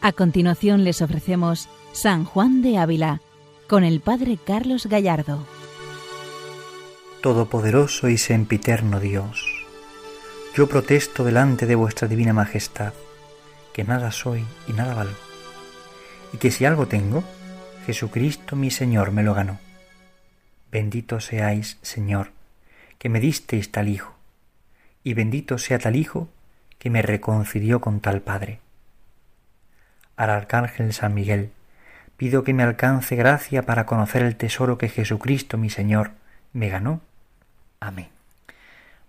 A continuación les ofrecemos San Juan de Ávila con el Padre Carlos Gallardo. Todopoderoso y sempiterno Dios, yo protesto delante de vuestra divina majestad, que nada soy y nada valgo, y que si algo tengo, Jesucristo mi Señor me lo ganó. Bendito seáis, Señor, que me disteis tal Hijo, y bendito sea tal Hijo que me reconcilió con tal Padre al Arcángel San Miguel, pido que me alcance gracia para conocer el tesoro que Jesucristo mi Señor me ganó. Amén.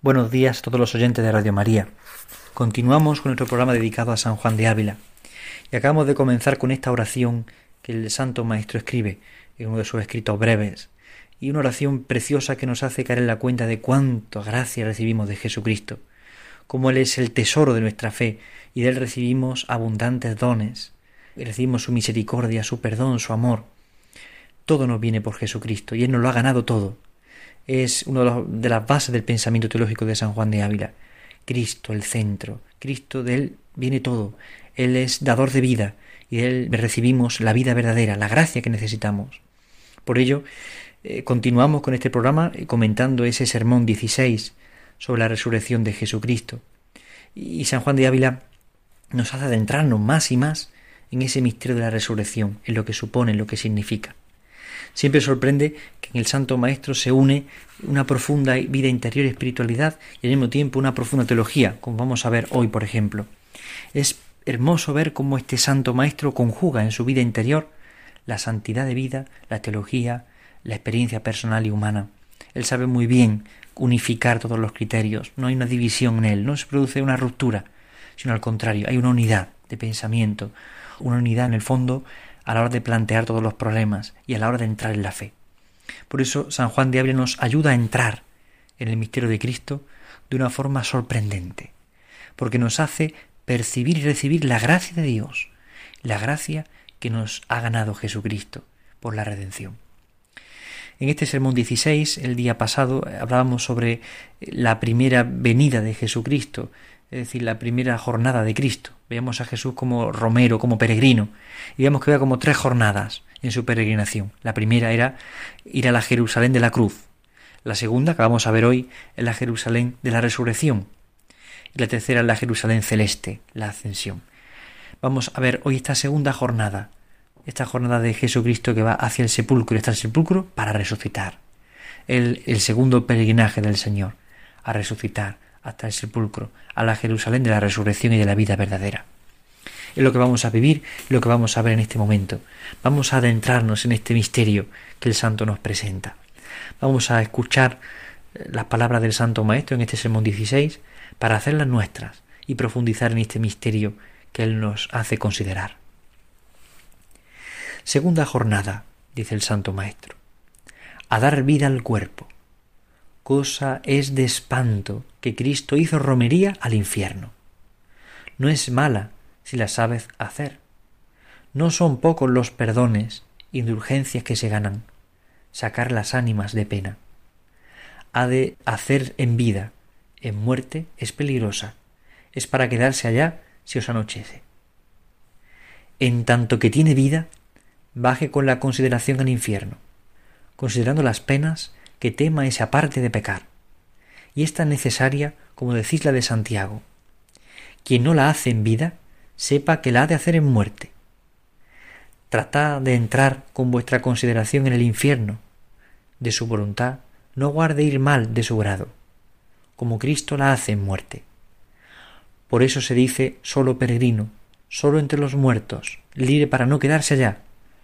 Buenos días a todos los oyentes de Radio María. Continuamos con nuestro programa dedicado a San Juan de Ávila. Y acabamos de comenzar con esta oración que el Santo Maestro escribe en uno de sus escritos breves. Y una oración preciosa que nos hace caer en la cuenta de cuánta gracia recibimos de Jesucristo, como Él es el tesoro de nuestra fe y de Él recibimos abundantes dones, recibimos su misericordia, su perdón, su amor. Todo nos viene por Jesucristo y Él nos lo ha ganado todo. Es una de las bases del pensamiento teológico de San Juan de Ávila. Cristo, el centro. Cristo, de Él viene todo. Él es dador de vida y de Él recibimos la vida verdadera, la gracia que necesitamos. Por ello, eh, continuamos con este programa eh, comentando ese sermón 16 sobre la resurrección de Jesucristo. Y San Juan de Ávila nos hace adentrarnos más y más en ese misterio de la resurrección, en lo que supone, en lo que significa. Siempre sorprende que en el Santo Maestro se une una profunda vida interior y espiritualidad y al mismo tiempo una profunda teología, como vamos a ver hoy, por ejemplo. Es hermoso ver cómo este Santo Maestro conjuga en su vida interior la santidad de vida, la teología, la experiencia personal y humana. Él sabe muy bien unificar todos los criterios, no hay una división en él, no se produce una ruptura, sino al contrario, hay una unidad de pensamiento, una unidad en el fondo a la hora de plantear todos los problemas y a la hora de entrar en la fe. Por eso San Juan de Ávila nos ayuda a entrar en el misterio de Cristo de una forma sorprendente, porque nos hace percibir y recibir la gracia de Dios, la gracia que nos ha ganado Jesucristo por la redención. En este sermón 16, el día pasado, hablábamos sobre la primera venida de Jesucristo, es decir, la primera jornada de Cristo. Veíamos a Jesús como romero, como peregrino, y vemos que había como tres jornadas en su peregrinación. La primera era ir a la Jerusalén de la cruz. La segunda, que vamos a ver hoy, es la Jerusalén de la resurrección. Y la tercera es la Jerusalén celeste, la ascensión. Vamos a ver hoy esta segunda jornada, esta jornada de Jesucristo que va hacia el sepulcro y está el sepulcro para resucitar. El, el segundo peregrinaje del Señor, a resucitar, hasta el sepulcro, a la Jerusalén de la resurrección y de la vida verdadera. Es lo que vamos a vivir, lo que vamos a ver en este momento. Vamos a adentrarnos en este misterio que el Santo nos presenta. Vamos a escuchar eh, las palabras del Santo Maestro en este sermón 16 para hacerlas nuestras y profundizar en este misterio que Él nos hace considerar. Segunda jornada, dice el Santo Maestro, a dar vida al cuerpo cosa es de espanto que Cristo hizo romería al infierno. No es mala si la sabes hacer. No son pocos los perdones, indulgencias que se ganan, sacar las ánimas de pena. Ha de hacer en vida, en muerte es peligrosa, es para quedarse allá si os anochece. En tanto que tiene vida, baje con la consideración al infierno, considerando las penas que tema esa parte de pecar. Y es tan necesaria como decís la de Santiago. Quien no la hace en vida, sepa que la ha de hacer en muerte. Tratad de entrar con vuestra consideración en el infierno. De su voluntad, no guarde ir mal de su grado, como Cristo la hace en muerte. Por eso se dice solo peregrino, solo entre los muertos, libre para no quedarse allá,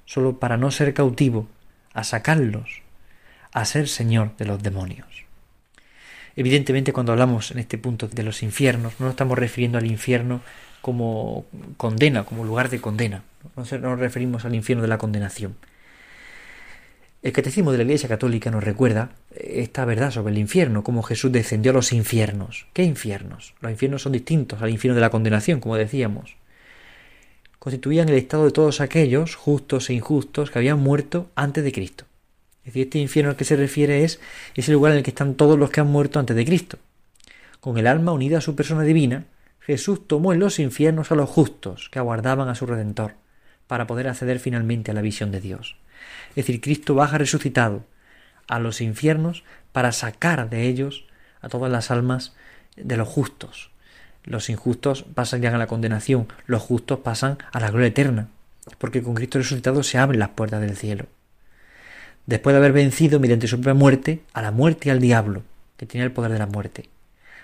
solo para no ser cautivo, a sacarlos, a ser señor de los demonios. Evidentemente cuando hablamos en este punto de los infiernos, no nos estamos refiriendo al infierno como condena, como lugar de condena. No nos referimos al infierno de la condenación. El catecismo de la Iglesia Católica nos recuerda esta verdad sobre el infierno, cómo Jesús descendió a los infiernos. ¿Qué infiernos? Los infiernos son distintos al infierno de la condenación, como decíamos. Constituían el estado de todos aquellos, justos e injustos, que habían muerto antes de Cristo. Es decir, este infierno al que se refiere es ese lugar en el que están todos los que han muerto antes de Cristo, con el alma unida a su persona divina, Jesús tomó en los infiernos a los justos que aguardaban a su Redentor, para poder acceder finalmente a la visión de Dios. Es decir, Cristo baja resucitado a los infiernos para sacar de ellos a todas las almas de los justos. Los injustos pasan ya a la condenación, los justos pasan a la gloria eterna, porque con Cristo resucitado se abren las puertas del cielo. Después de haber vencido mediante su propia muerte a la muerte y al diablo, que tenía el poder de la muerte.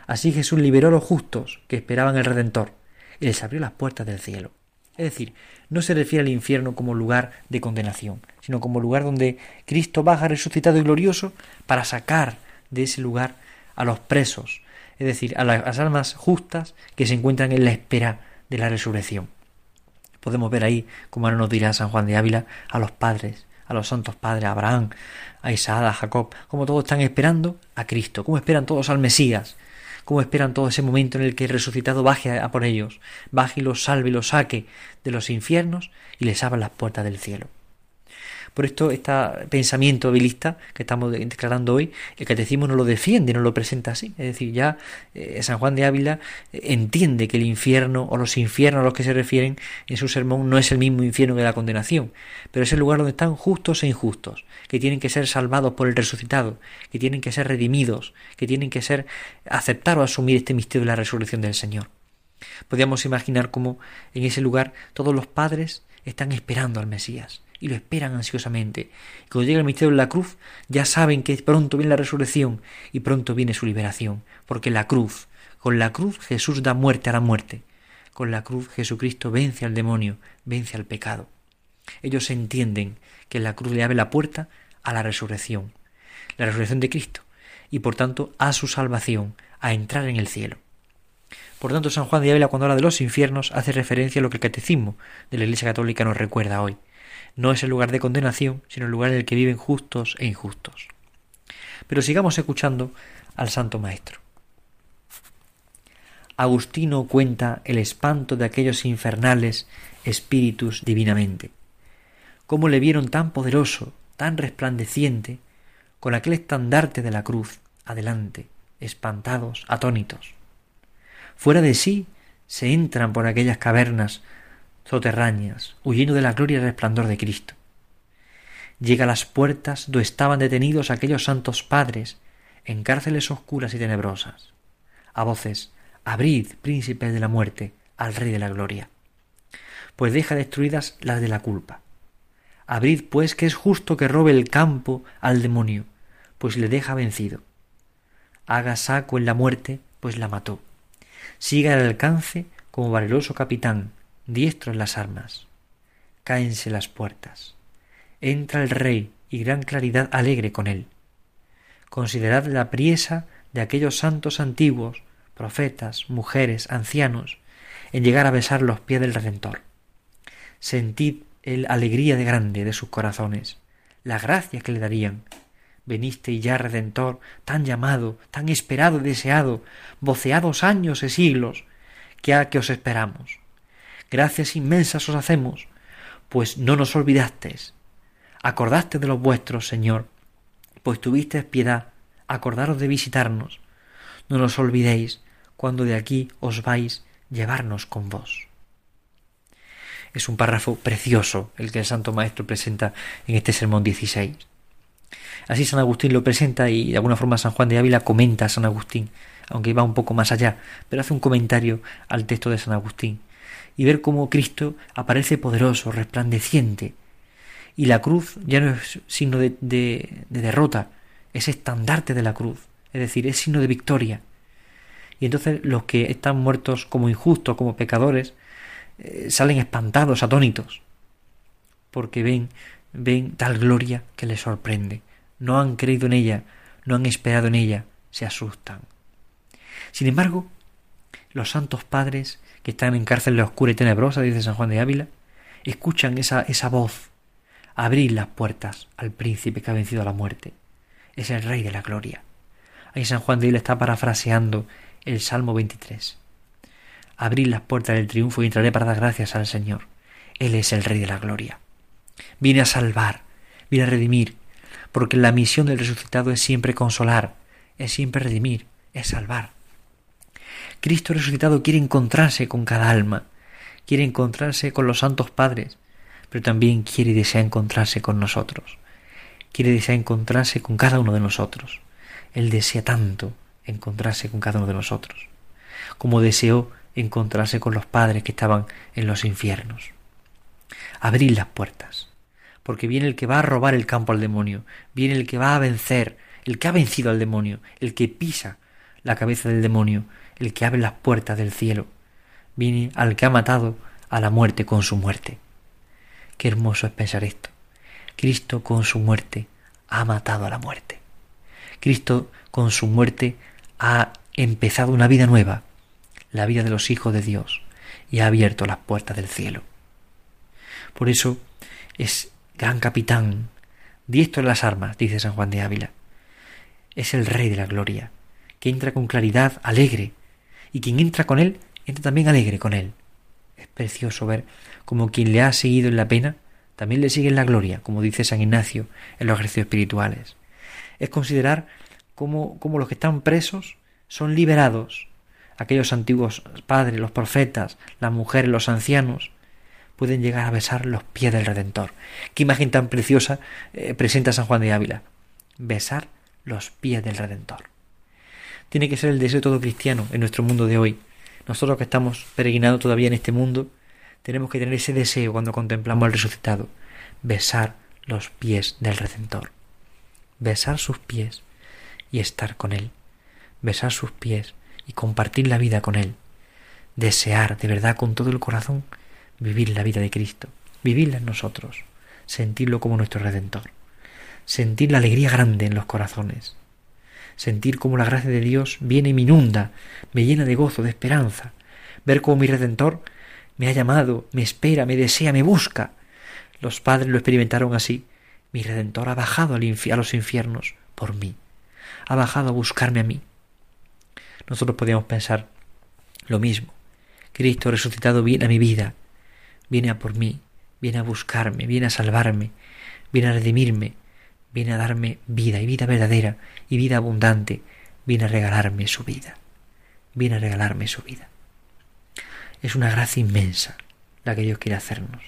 Así Jesús liberó a los justos que esperaban el Redentor y les abrió las puertas del cielo. Es decir, no se refiere al infierno como lugar de condenación, sino como lugar donde Cristo baja resucitado y glorioso para sacar de ese lugar a los presos, es decir, a las almas justas que se encuentran en la espera de la resurrección. Podemos ver ahí, como ahora nos dirá San Juan de Ávila, a los padres, a los santos padres, a Abraham, a Isaac, a Jacob, como todos están esperando a Cristo, como esperan todos al Mesías, cómo esperan todo ese momento en el que el resucitado baje a por ellos, baje y los salve y los saque de los infiernos y les abra las puertas del cielo. Por esto, este pensamiento habilista que estamos declarando hoy, el catecismo no lo defiende, no lo presenta así. Es decir, ya eh, San Juan de Ávila eh, entiende que el infierno o los infiernos a los que se refieren en su sermón no es el mismo infierno que la condenación, pero es el lugar donde están justos e injustos, que tienen que ser salvados por el resucitado, que tienen que ser redimidos, que tienen que ser aceptar o asumir este misterio de la resurrección del Señor. Podríamos imaginar cómo en ese lugar todos los padres están esperando al Mesías y lo esperan ansiosamente. Y cuando llega el misterio de la cruz, ya saben que pronto viene la resurrección y pronto viene su liberación, porque la cruz, con la cruz Jesús da muerte a la muerte, con la cruz Jesucristo vence al demonio, vence al pecado. Ellos entienden que la cruz le abre la puerta a la resurrección, la resurrección de Cristo, y por tanto a su salvación, a entrar en el cielo. Por tanto, San Juan de Ávila, cuando habla de los infiernos, hace referencia a lo que el catecismo de la Iglesia Católica nos recuerda hoy no es el lugar de condenación, sino el lugar en el que viven justos e injustos. Pero sigamos escuchando al Santo Maestro. Agustino cuenta el espanto de aquellos infernales espíritus divinamente. Cómo le vieron tan poderoso, tan resplandeciente, con aquel estandarte de la cruz, adelante, espantados, atónitos. Fuera de sí se entran por aquellas cavernas soterrañas, huyendo de la gloria y resplandor de Cristo. Llega a las puertas donde estaban detenidos aquellos santos padres en cárceles oscuras y tenebrosas. A voces, abrid, príncipes de la muerte, al Rey de la Gloria. Pues deja destruidas las de la culpa. Abrid, pues, que es justo que robe el campo al demonio, pues le deja vencido. Haga saco en la muerte, pues la mató. Siga el alcance como valeroso capitán, diestro en las armas. Cáense las puertas. Entra el rey y gran claridad alegre con él. Considerad la priesa de aquellos santos antiguos, profetas, mujeres, ancianos, en llegar a besar los pies del Redentor. Sentid el alegría de grande de sus corazones, la gracia que le darían. Veniste ya Redentor, tan llamado, tan esperado y deseado, voceados años y siglos, que a que os esperamos gracias inmensas os hacemos, pues no nos olvidasteis. Acordaste de los vuestros, Señor, pues tuvisteis piedad, acordaros de visitarnos. No nos olvidéis cuando de aquí os vais llevarnos con vos. Es un párrafo precioso el que el Santo Maestro presenta en este sermón 16. Así San Agustín lo presenta y de alguna forma San Juan de Ávila comenta a San Agustín, aunque va un poco más allá, pero hace un comentario al texto de San Agustín y ver cómo Cristo aparece poderoso, resplandeciente. Y la cruz ya no es signo de, de, derrota, es estandarte de la cruz, es decir, es signo de victoria. Y entonces los que están muertos como injustos, como pecadores, eh, salen espantados, atónitos, porque ven, ven tal gloria que les sorprende. No han creído en ella, no han esperado en ella, se asustan. Sin embargo, los santos padres que están en cárcel oscura y tenebrosa, dice San Juan de Ávila, escuchan esa, esa voz, abrir las puertas al príncipe que ha vencido a la muerte. Es el Rey de la Gloria. Ahí San Juan de Ávila está parafraseando el Salmo 23. Abrir las puertas del triunfo y entraré para dar gracias al Señor. Él es el Rey de la Gloria. Viene a salvar, viene a redimir, porque la misión del resucitado es siempre consolar, es siempre redimir, es salvar. Cristo resucitado quiere encontrarse con cada alma, quiere encontrarse con los santos padres, pero también quiere y desea encontrarse con nosotros. Quiere y desea encontrarse con cada uno de nosotros. Él desea tanto encontrarse con cada uno de nosotros, como deseó encontrarse con los padres que estaban en los infiernos. Abrir las puertas, porque viene el que va a robar el campo al demonio, viene el que va a vencer, el que ha vencido al demonio, el que pisa la cabeza del demonio, el que abre las puertas del cielo, viene al que ha matado a la muerte con su muerte. Qué hermoso es pensar esto. Cristo con su muerte ha matado a la muerte. Cristo con su muerte ha empezado una vida nueva, la vida de los hijos de Dios, y ha abierto las puertas del cielo. Por eso es gran capitán, diestro en las armas, dice San Juan de Ávila. Es el Rey de la Gloria, que entra con claridad alegre, y quien entra con él, entra también alegre con él. Es precioso ver como quien le ha seguido en la pena, también le sigue en la gloria, como dice San Ignacio en los ejercicios espirituales. Es considerar como, como los que están presos son liberados. Aquellos antiguos padres, los profetas, las mujeres, los ancianos, pueden llegar a besar los pies del Redentor. Qué imagen tan preciosa eh, presenta San Juan de Ávila. Besar los pies del Redentor. Tiene que ser el deseo de todo cristiano en nuestro mundo de hoy. Nosotros que estamos peregrinando todavía en este mundo, tenemos que tener ese deseo cuando contemplamos al resucitado, besar los pies del Redentor, besar sus pies y estar con Él, besar sus pies y compartir la vida con Él, desear de verdad con todo el corazón vivir la vida de Cristo, vivirla en nosotros, sentirlo como nuestro Redentor, sentir la alegría grande en los corazones, sentir como la gracia de Dios viene y me inunda, me llena de gozo, de esperanza, ver cómo mi Redentor me ha llamado, me espera, me desea, me busca. Los padres lo experimentaron así. Mi Redentor ha bajado a los infiernos por mí. Ha bajado a buscarme a mí. Nosotros podríamos pensar lo mismo. Cristo resucitado viene a mi vida, viene a por mí, viene a buscarme, viene a salvarme, viene a redimirme, viene a darme vida y vida verdadera y vida abundante, viene a regalarme su vida, viene a regalarme su vida. Es una gracia inmensa la que Dios quiere hacernos.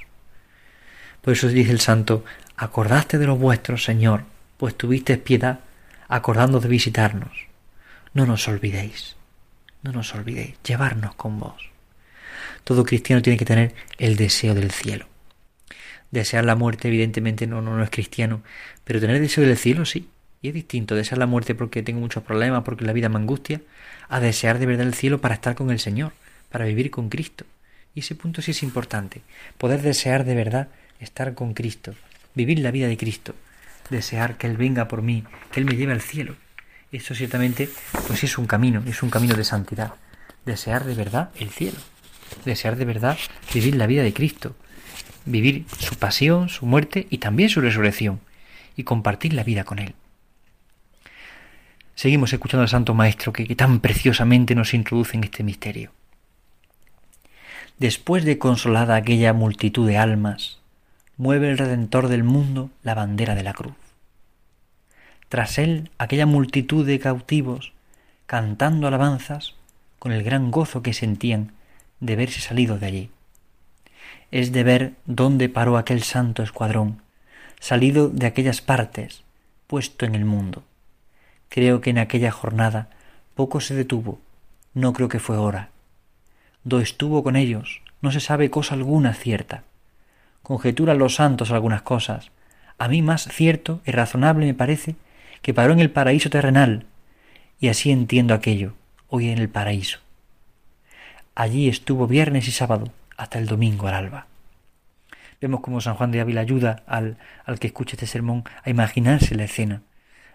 Por eso dice el santo, acordaste de los vuestros, Señor, pues tuviste piedad, acordando de visitarnos. No nos olvidéis, no nos olvidéis, llevarnos con vos. Todo cristiano tiene que tener el deseo del cielo. Desear la muerte, evidentemente, no, no, no es cristiano, pero tener deseo del cielo sí. Y es distinto desear la muerte porque tengo muchos problemas, porque la vida me angustia, a desear de verdad el cielo para estar con el Señor para vivir con Cristo. Y ese punto sí es importante, poder desear de verdad estar con Cristo, vivir la vida de Cristo, desear que Él venga por mí, que Él me lleve al cielo. Eso ciertamente pues es un camino, es un camino de santidad. Desear de verdad el cielo, desear de verdad vivir la vida de Cristo, vivir su pasión, su muerte y también su resurrección, y compartir la vida con Él. Seguimos escuchando al Santo Maestro que, tan preciosamente nos introduce en este misterio después de consolada aquella multitud de almas, mueve el Redentor del mundo la bandera de la cruz. Tras él aquella multitud de cautivos, cantando alabanzas, con el gran gozo que sentían de verse salido de allí. Es de ver dónde paró aquel santo escuadrón, salido de aquellas partes, puesto en el mundo. Creo que en aquella jornada poco se detuvo, no creo que fue hora, do estuvo con ellos, no se sabe cosa alguna cierta. Conjeturan los santos algunas cosas. A mí más cierto y razonable me parece que paró en el paraíso terrenal, y así entiendo aquello, hoy en el paraíso. Allí estuvo viernes y sábado, hasta el domingo al alba. Vemos cómo San Juan de Ávila ayuda al, al que escuche este sermón a imaginarse la escena,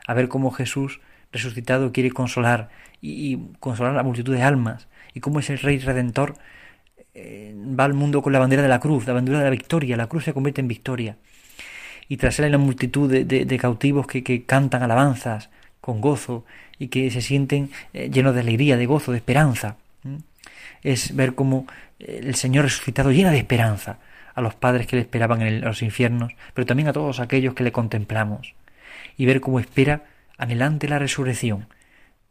a ver cómo Jesús resucitado quiere consolar y, consolar a la multitud de almas, y cómo ese Rey Redentor eh, va al mundo con la bandera de la cruz, la bandera de la victoria, la cruz se convierte en victoria. Y tras él hay una multitud de, cautivos que, cantan alabanzas con gozo y que se sienten eh, llenos de alegría, de gozo, de esperanza. Es ver cómo eh, el Señor resucitado llena de esperanza a los padres que le esperaban en los infiernos, pero también a todos aquellos que le contemplamos. Y ver cómo espera anhelante la resurrección,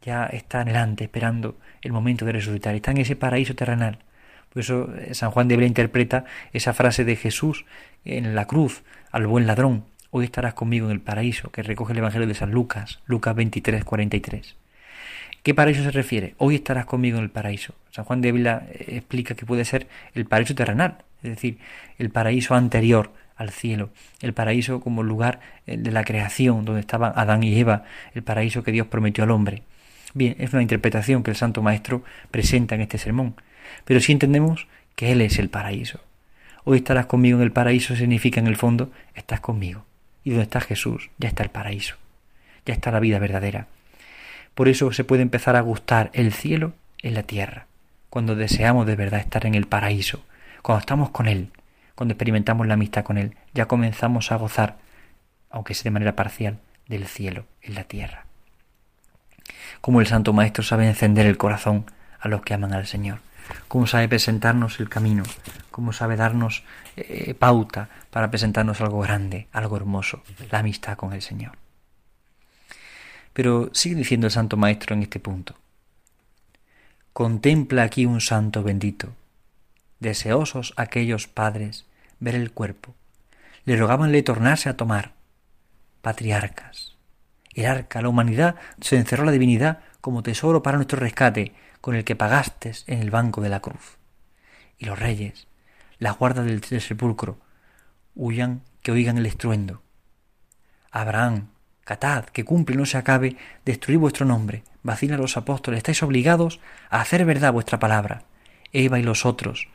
ya está anhelante, esperando el momento de resucitar, está en ese paraíso terrenal. Por eso eh, San Juan de Bela interpreta esa frase de Jesús en la cruz al buen ladrón, hoy estarás conmigo en el paraíso, que recoge el Evangelio de San Lucas, Lucas 23, 43. ¿Qué paraíso se refiere? Hoy estarás conmigo en el paraíso. San Juan de Ávila eh, explica que puede ser el paraíso terrenal, es decir, el paraíso anterior al cielo, el paraíso como lugar eh, de la creación, donde estaban Adán y Eva, el paraíso que Dios prometió al hombre. Bien, es una interpretación que el Santo Maestro presenta en este sermón, pero si entendemos que Él es el paraíso. Hoy estarás conmigo en el paraíso significa en el fondo, estás conmigo. Y donde está Jesús, ya está el paraíso, ya está la vida verdadera. Por eso se puede empezar a gustar el cielo en la tierra, cuando deseamos de verdad estar en el paraíso, cuando estamos con Él, cuando experimentamos la amistad con Él, ya comenzamos a gozar, aunque sea de manera parcial, del cielo en la tierra. Como el Santo Maestro sabe encender el corazón a los que aman al Señor, cómo sabe presentarnos el camino, cómo sabe darnos eh, pauta para presentarnos algo grande, algo hermoso, la amistad con el Señor. Pero sigue diciendo el Santo Maestro en este punto. Contempla aquí un santo bendito. Deseosos aquellos padres ver el cuerpo, le rogabanle tornarse a tomar. Patriarcas. El arca, la humanidad, se encerró la divinidad como tesoro para nuestro rescate, con el que pagastes en el banco de la cruz. Y los reyes, la guarda del, del sepulcro, huyan que oigan el estruendo. Abraham, Catad, que cumple y no se acabe, destruir vuestro nombre. Vacila los apóstoles, estáis obligados a hacer verdad vuestra palabra. Eva y los otros.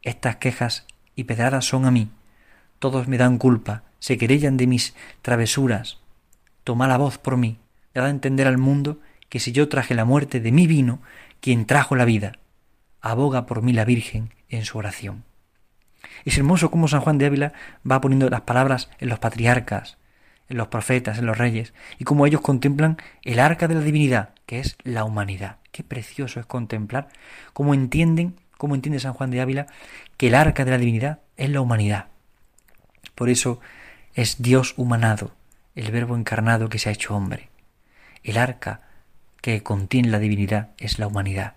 Estas quejas y pedradas son a mí. Todos me dan culpa, se querellan de mis travesuras. Toma la voz por mí, dad a entender al mundo que si yo traje la muerte de mí vino, quien trajo la vida. Aboga por mí la Virgen en su oración. Es hermoso cómo San Juan de Ávila va poniendo las palabras en los patriarcas, en los profetas, en los reyes, y cómo ellos contemplan el arca de la divinidad, que es la humanidad. Qué precioso es contemplar cómo entienden, cómo entiende San Juan de Ávila, que el arca de la divinidad es la humanidad. Por eso es Dios humanado, el verbo encarnado que se ha hecho hombre. El arca que contiene la divinidad es la humanidad.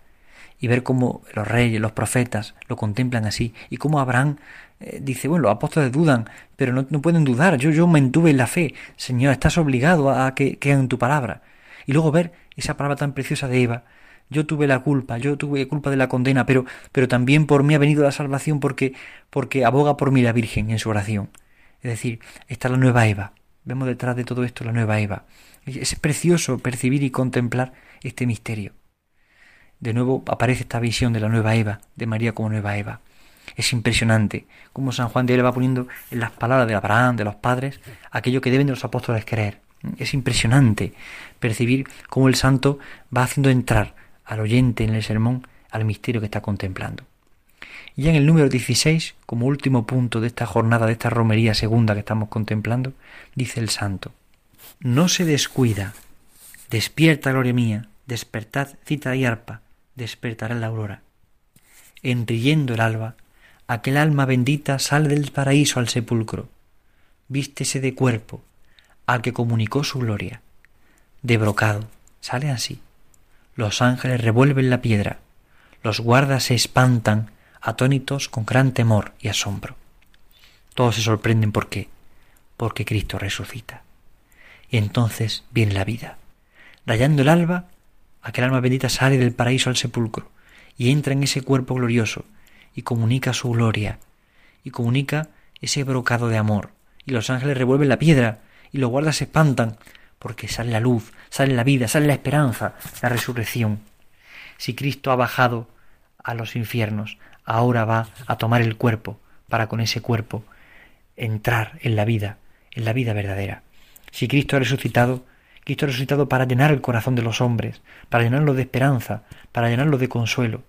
Y ver cómo los reyes, los profetas lo contemplan así, y cómo Abraham eh, dice, bueno, los apóstoles dudan, pero no, pueden dudar, yo, yo mantuve la fe, Señor, estás obligado a que en tu palabra. Y luego ver esa palabra tan preciosa de Eva, yo tuve la culpa, yo tuve culpa de la condena, pero, pero también por mí ha venido la salvación porque, porque aboga por mí la Virgen en su oración. Es decir, está la nueva Eva. Vemos detrás de todo esto la nueva Eva. Es precioso percibir y contemplar este misterio. De nuevo aparece esta visión de la nueva Eva, de María como nueva Eva. Es impresionante cómo San Juan de él va poniendo en las palabras de Abraham, de los padres, aquello que deben de los apóstoles creer. Es impresionante percibir cómo el santo va haciendo entrar al oyente en el sermón al misterio que está contemplando. Y ya en el número 16, como último punto de esta jornada, de esta romería segunda que estamos contemplando, dice el santo, no se descuida, despierta, gloria mía, despertad, cita y arpa, despertará la aurora. Enrillendo el alba, aquel alma bendita sale del paraíso al sepulcro, vístese de cuerpo, al que comunicó su gloria. De brocado, sale así. Los ángeles revuelven la piedra, los guardas se espantan, atónitos con gran temor y asombro. Todos se sorprenden por qué, porque Cristo resucita. Y entonces viene la vida. Rayando el alba, aquel alma bendita sale del paraíso al sepulcro y entra en ese cuerpo glorioso, y comunica su gloria, y comunica ese brocado de amor, y los ángeles revuelven la piedra, y los guardas se espantan, porque sale la luz, sale la vida, sale la esperanza, la resurrección. Si Cristo ha bajado a los infiernos, ahora va a tomar el cuerpo, para con ese cuerpo entrar en la vida, en la vida verdadera. Si Cristo ha resucitado, Cristo ha resucitado para llenar el corazón de los hombres, para llenarlo de esperanza, para llenarlo de consuelo,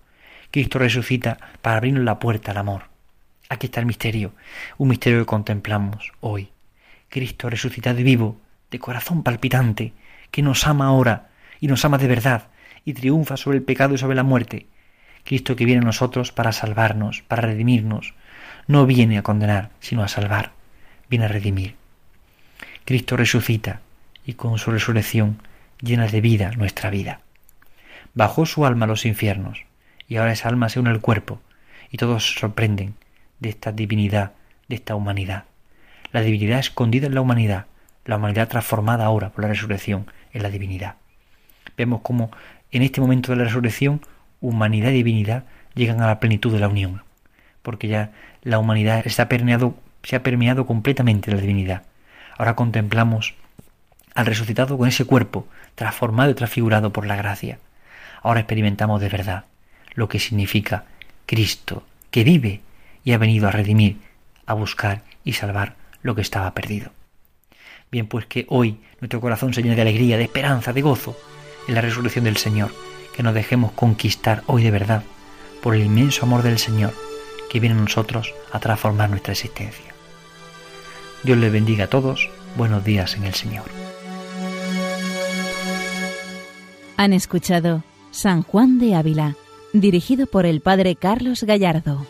Cristo resucita para abrirnos la puerta al amor. Aquí está el misterio, un misterio que contemplamos hoy. Cristo resucitado y vivo, de corazón palpitante, que nos ama ahora y nos ama de verdad y triunfa sobre el pecado y sobre la muerte. Cristo que viene a nosotros para salvarnos, para redimirnos, no viene a condenar, sino a salvar, viene a redimir. Cristo resucita y con su resurrección llena de vida nuestra vida. Bajó su alma a los infiernos, y ahora esa alma se une al cuerpo, y todos se sorprenden de esta divinidad, de esta humanidad. La divinidad escondida en la humanidad, la humanidad transformada ahora por la resurrección en la divinidad. Vemos cómo en este momento de la resurrección humanidad y divinidad llegan a la plenitud de la unión, porque ya la humanidad se ha permeado completamente la divinidad. Ahora contemplamos al resucitado con ese cuerpo transformado y transfigurado por la gracia. Ahora experimentamos de verdad lo que significa Cristo, que vive y ha venido a redimir, a buscar y salvar lo que estaba perdido. Bien, pues que hoy nuestro corazón se llene de alegría, de esperanza, de gozo en la resurrección del Señor, que nos dejemos conquistar hoy de verdad por el inmenso amor del Señor que viene a nosotros a transformar nuestra existencia. Dios les bendiga a todos, buenos días en el Señor. Han escuchado San Juan de Ávila, dirigido por el Padre Carlos Gallardo.